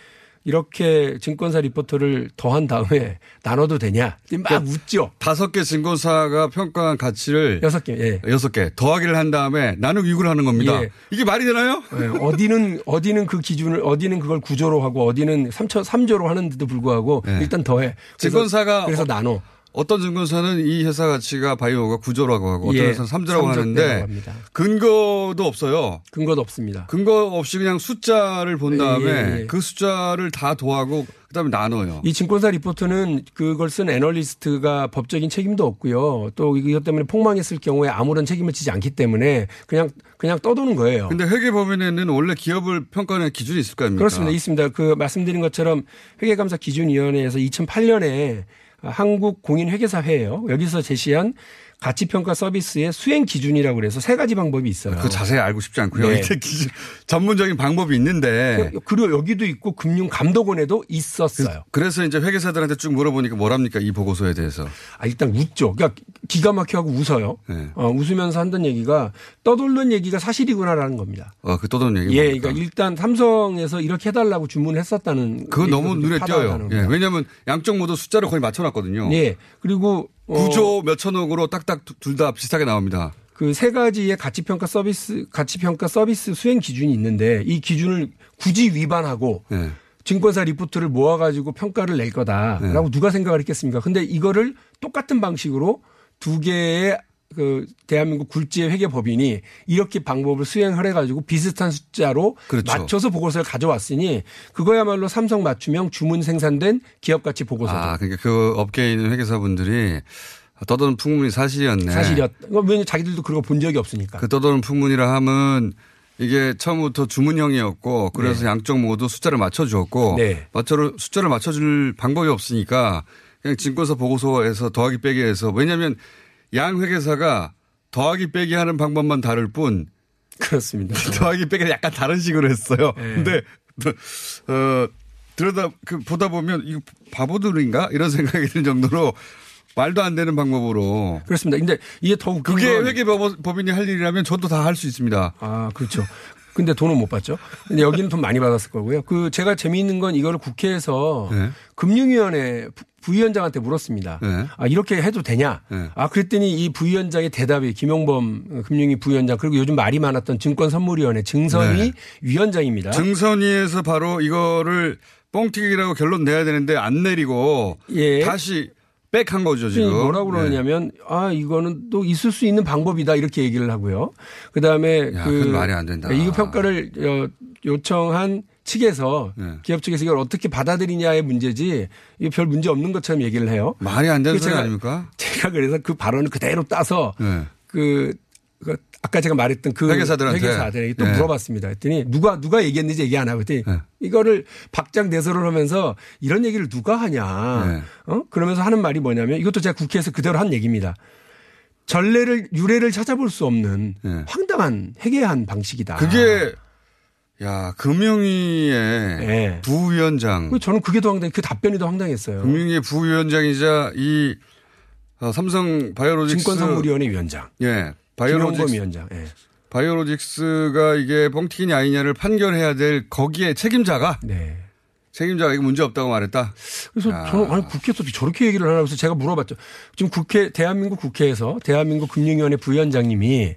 이렇게 증권사 리포터를 더한 다음에 나눠도 되냐 막 웃죠. 다섯 개 증권사가 평가한 가치를 여섯 개, 예. 여섯 개 더하기를 한 다음에 나누기 6을 하는 겁니다. 예. 이게 말이 되나요? 예, 어디는 어디는 그 기준을 어디는 그걸 구조로 하고 어디는 3초 3조로 하는데도 불구하고 일단 더해. 그래서- 증권사가 그래서 어- 나눠. 어떤 증권사는 이 회사 가치가 바이오가 9조라고 하고 어떤 예, 회사는 3조라고 삼조 하는데 합니다. 근거도 없어요. 근거도 없습니다. 근거 없이 그냥 숫자를 본 예, 다음에 예, 예. 그 숫자를 다 더하고 그다음에 나눠요. 이 증권사 리포트는 그걸 쓴 애널리스트가 법적인 책임도 없고요. 또 이것 때문에 폭망했을 경우에 아무런 책임을 지지 않기 때문에 그냥 그냥 떠도는 거예요. 근데 회계법인에는 원래 기업을 평가하는 기준이 있을 거 아닙니까? 그렇습니다. 있습니다. 그 말씀드린 것처럼 회계감사 기준위원회에서 2008년에 한국 공인회계사회예요. 여기서 제시한 가치 평가 서비스의 수행 기준이라고 그래서 세 가지 방법이 있어요. 그 자세히 알고 싶지 않고요. 네. 기준 전문적인 방법이 있는데 그- 그리고 여기도 있고 금융감독원에도 있었어요. 그 래서 이제 회계사들한테 쭉 물어보니까 뭐랍니까 이 보고서에 대해서. 아, 일단 웃죠. 그러니까 기가 막혀하고 웃어요. 네. 어, 웃으면서 한다는 얘기가 떠돌는 얘기가 사실이구나라는 겁니다. 어, 그 떠도는 얘기. 예, 뭡니까? 그러니까 일단 삼성에서 이렇게 해달라고 주문했었다는. 그거 너무 눈에 띄어요. 예. 왜냐하면 양쪽 모두 숫자를 거의 맞춰놨거든요. 예. 그리고 어, 구조 몇천억으로 딱딱 둘 다 비슷하게 나옵니다. 그 세 가지의 가치평가 서비스, 가치평가 서비스 수행 기준이 있는데 이 기준을 굳이 위반하고 예. 증권사 리포트를 모아가지고 평가를 낼 거다라고 네. 누가 생각을 했겠습니까? 근데 이거를 똑같은 방식으로 두 개의 그 대한민국 굴지의 회계법인이 이렇게 방법을 수행을 해가지고 비슷한 숫자로 그렇죠. 맞춰서 보고서를 가져왔으니 그거야말로 삼성 맞춤형 주문 생산된 기업 가치 보고서죠. 아, 그러니까 그 업계에 있는 회계사분들이 떠도는 풍문이 사실이었네. 사실이었. 왜냐면 자기들도 그런 거 본 적이 없으니까. 그 떠도는 풍문이라 함은 이게 처음부터 주문형이었고 그래서 네. 양쪽 모두 숫자를 맞춰주었고 네. 맞춰 숫자를 맞춰줄 방법이 없으니까 그냥 증권사 보고서에서 더하기 빼기 해서 왜냐하면 양 회계사가 더하기 빼기 하는 방법만 다를 뿐 그렇습니다. 더하기 빼기를 약간 다른 식으로 했어요. 네. 근데 어 들여다 그 보다 보면 이거 바보들인가 이런 생각이 들 정도로 말도 안 되는 방법으로 그렇습니다. 근데 이게 더 그게 건 회계 법인이 할 일이라면 저도 다 할 수 있습니다. 아, 그렇죠. 근데 돈은 못 받죠. 근데 여기는 돈 많이 받았을 거고요. 그 제가 재미있는 건 이거를 국회에서 네. 금융위원회 부- 부위원장한테 물었습니다. 네. 아, 이렇게 해도 되냐? 네. 아, 그랬더니 이 부위원장의 대답이 김용범 금융위 부위원장 그리고 요즘 말이 많았던 증권선물위원회 증선위 네. 위원장입니다. 증선위에서 바로 이거를 뻥튀기라고 결론 내야 되는데 안 내리고 예. 다시 백한 거죠 지금. 뭐라고 그러냐면 아 이거는 또 있을 수 있는 방법이다 이렇게 얘기를 하고요. 그다음에 야, 그 말이 안 된다. 이거 평가를 어, 요청한 측에서 네. 기업 측에서 이걸 어떻게 받아들이냐의 문제지 이거 별 문제 없는 것처럼 얘기를 해요. 말이 안 되는 그 소리 아닙니까? 제가 그래서 그 발언을 그대로 따서 네. 그, 그 아까 제가 말했던 그 회계사들한테. 회계사들에게 또 네. 물어봤습니다. 했더니 누가 누가 얘기했는지 얘기 안 하고 했더니 네. 이거를 박장대소를 하면서 이런 얘기를 누가 하냐. 네. 어? 그러면서 하는 말이 뭐냐면 이것도 제가 국회에서 그대로 한 얘기입니다. 전례를 유례를 찾아볼 수 없는 네. 황당한 해괴한 방식이다. 그게 야 금융위의 네. 부위원장. 저는 그게 더 황당. 그 답변이 더 황당했어요. 금융위 부위원장이자 이 어, 삼성 바이오로직스 증권선물위원회 위원장. 예. 바이오로직스 위원장. 예. 바이오로직스가 이게 뻥튀기냐 아니냐를 판결해야 될 거기에 책임자가 네. 책임자가 이거 문제 없다고 말했다. 그래서 야. 저는 아니 국회에서 저렇게 얘기를 하나 그래서 제가 물어봤죠. 지금 국회 대한민국 국회에서 대한민국 금융위원회 부위원장님이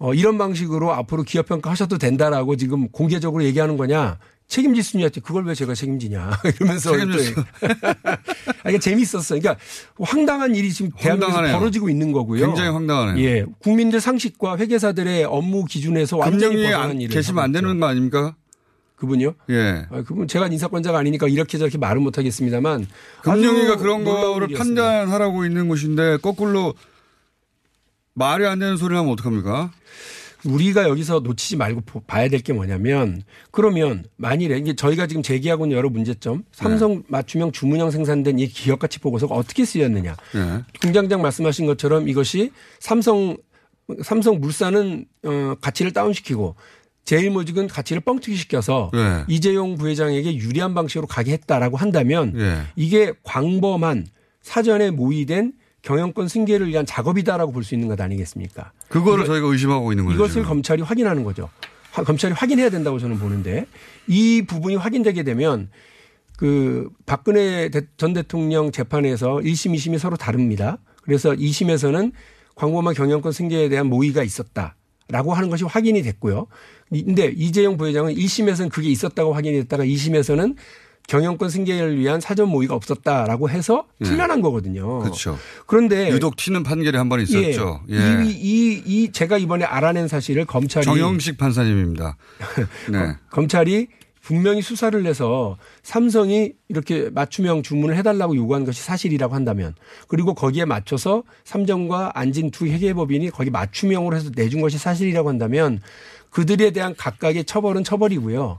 어, 이런 방식으로 앞으로 기업 평가 하셔도 된다라고 지금 공개적으로 얘기하는 거냐? 책임질 수 있냐? 그걸 왜 제가 책임지냐? 이러면서 책임질 수- 이게 재밌었어요. 그러니까 황당한 일이 지금 대한민국에서 황당하네요. 벌어지고 있는 거고요. 굉장히 황당하네요. 예, 국민들 상식과 회계사들의 업무 기준에서 완전히 벗어난 안 일을 계시면 안. 되는 거 아닙니까? 그분요? 예. 아, 그분 제가 인사권자가 아니니까 이렇게 저렇게 말은 못 하겠습니다만 금융위가 그런 거를 일이었습니다. 판단하라고 있는 곳인데 거꾸로 말이 안 되는 소리를 하면 어떡합니까? 우리가 여기서 놓치지 말고 보- 봐야 될 게 뭐냐면 그러면 만일에 이게 저희가 지금 제기하고 있는 여러 문제점 삼성 맞춤형 주문형 생산된 이 기업 가치 보고서가 어떻게 쓰였느냐 예. 공장장 말씀하신 것처럼 이것이 삼성 삼성 물산은 어 가치를 다운시키고 제일모직은 가치를 뻥튀기 시켜서 예. 이재용 부회장에게 유리한 방식으로 가게 했다라고 한다면 예. 이게 광범한 사전에 모의된 경영권 승계를 위한 작업이다라고 볼 수 있는 것 아니겠습니까? 그거를 저희가 의심하고 있는 거죠. 이것을 지금. 검찰이 확인하는 거죠. 하- 검찰이 확인해야 된다고 저는 보는데 이 부분이 확인되게 되면 그 박근혜 대- 전 대통령 재판에서 1심, 2심이 서로 다릅니다. 그래서 2심에서는 광범한 경영권 승계에 대한 모의가 있었다 라고 하는 것이 확인이 됐고요. 이- 근데 이재용 부회장은 1심에서는 그게 있었다고 확인이 됐다가 2심에서는 경영권 승계를 위한 사전 모의가 없었다라고 해서 예. 틀려난 거거든요. 그렇죠. 그런데 유독 튀는 판결이 한 번 있었죠. 예. 예. 이, 이, 이 제가 이번에 알아낸 사실을 검찰이 정영식 판사님입니다. 네. 검찰이 분명히 수사를 해서 삼성이 이렇게 맞춤형 주문을 해달라고 요구한 것이 사실이라고 한다면 그리고 거기에 맞춰서 삼정과 안진 두 회계법인이 거기 맞춤형으로 해서 내준 것이 사실이라고 한다면 그들에 대한 각각의 처벌은 처벌이고요.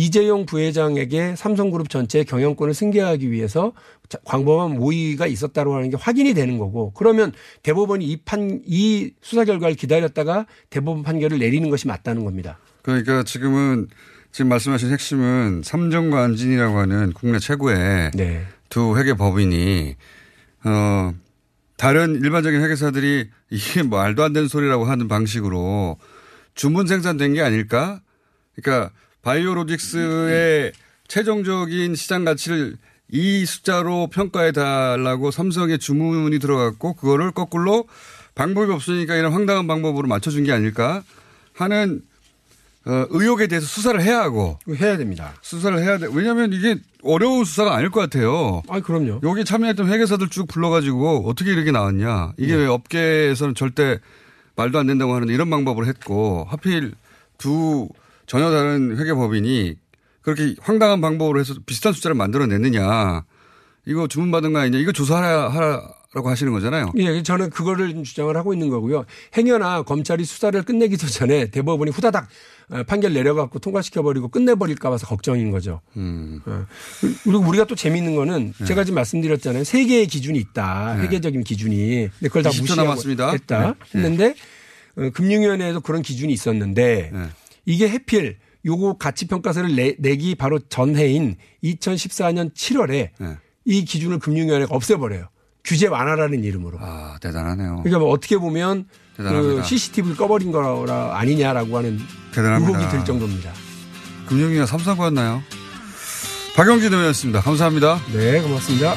이재용 부회장에게 삼성그룹 전체 경영권을 승계하기 위해서 자- 광범한 모의가 있었다고 하는 게 확인이 되는 거고 그러면 대법원이 이 판, 이 수사 결과를 기다렸다가 대법원 판결을 내리는 것이 맞다는 겁니다. 그러니까 지금은 지금 말씀하신 핵심은 삼정과 안진이라고 하는 국내 최고의 네. 두 회계 법인이 어 다른 일반적인 회계사들이 이게 말도 안 되는 소리라고 하는 방식으로 주문 생산된 게 아닐까? 그러니까 바이오로직스의 최종적인 시장 가치를 이 숫자로 평가해 달라고 삼성의 주문이 들어갔고 그거를 거꾸로 방법이 없으니까 이런 황당한 방법으로 맞춰준 게 아닐까 하는 어, 의혹에 대해서 수사를 해야 하고 해야 됩니다. 수사를 해야 돼. 왜냐하면 이게 어려운 수사가 아닐 것 같아요. 아, 그럼요. 여기 참여했던 회계사들 쭉 불러가지고 어떻게 이렇게 나왔냐. 이게 네. 왜 업계에서는 절대 말도 안 된다고 하는데 이런 방법을 했고 하필 두 전혀 다른 회계법인이 그렇게 황당한 방법으로 해서 비슷한 숫자를 만들어냈느냐. 이거 주문받은 거 아니냐. 이거 조사하라, 하라고 하시는 거잖아요. 예, 저는 그거를 좀 주장을 하고 있는 거고요. 행여나 검찰이 수사를 끝내기도 전에 대법원이 후다닥 어, 판결 내려갖고 통과시켜버리고 끝내버릴까 봐서 걱정인 거죠. 음. 어. 그리고 우리가 또 재미있는 거는 네. 제가 지금 말씀드렸잖아요. 세 개의 기준이 있다. 네. 회계적인 기준이. 근데 그걸 다 20초 무시하고 남았습니다. 했다. 네. 했는데 어, 금융위원회에도 그런 기준이 있었는데 네. 이게 해필 요거 가치 평가서를 내, 내기 바로 전해인 2014년 7월에 네. 이 기준을 금융위원회가 없애버려요. 규제 완화라는 이름으로. 아, 대단하네요. 그러니까 뭐 어떻게 보면 대단합니다. 그 CCTV를 꺼버린 거라 아니냐라고 하는 대단합니다. 의혹이 들 정도입니다. 금융위가 삼성과였나요? 박영진 의원이었습니다. 감사합니다. 네, 고맙습니다.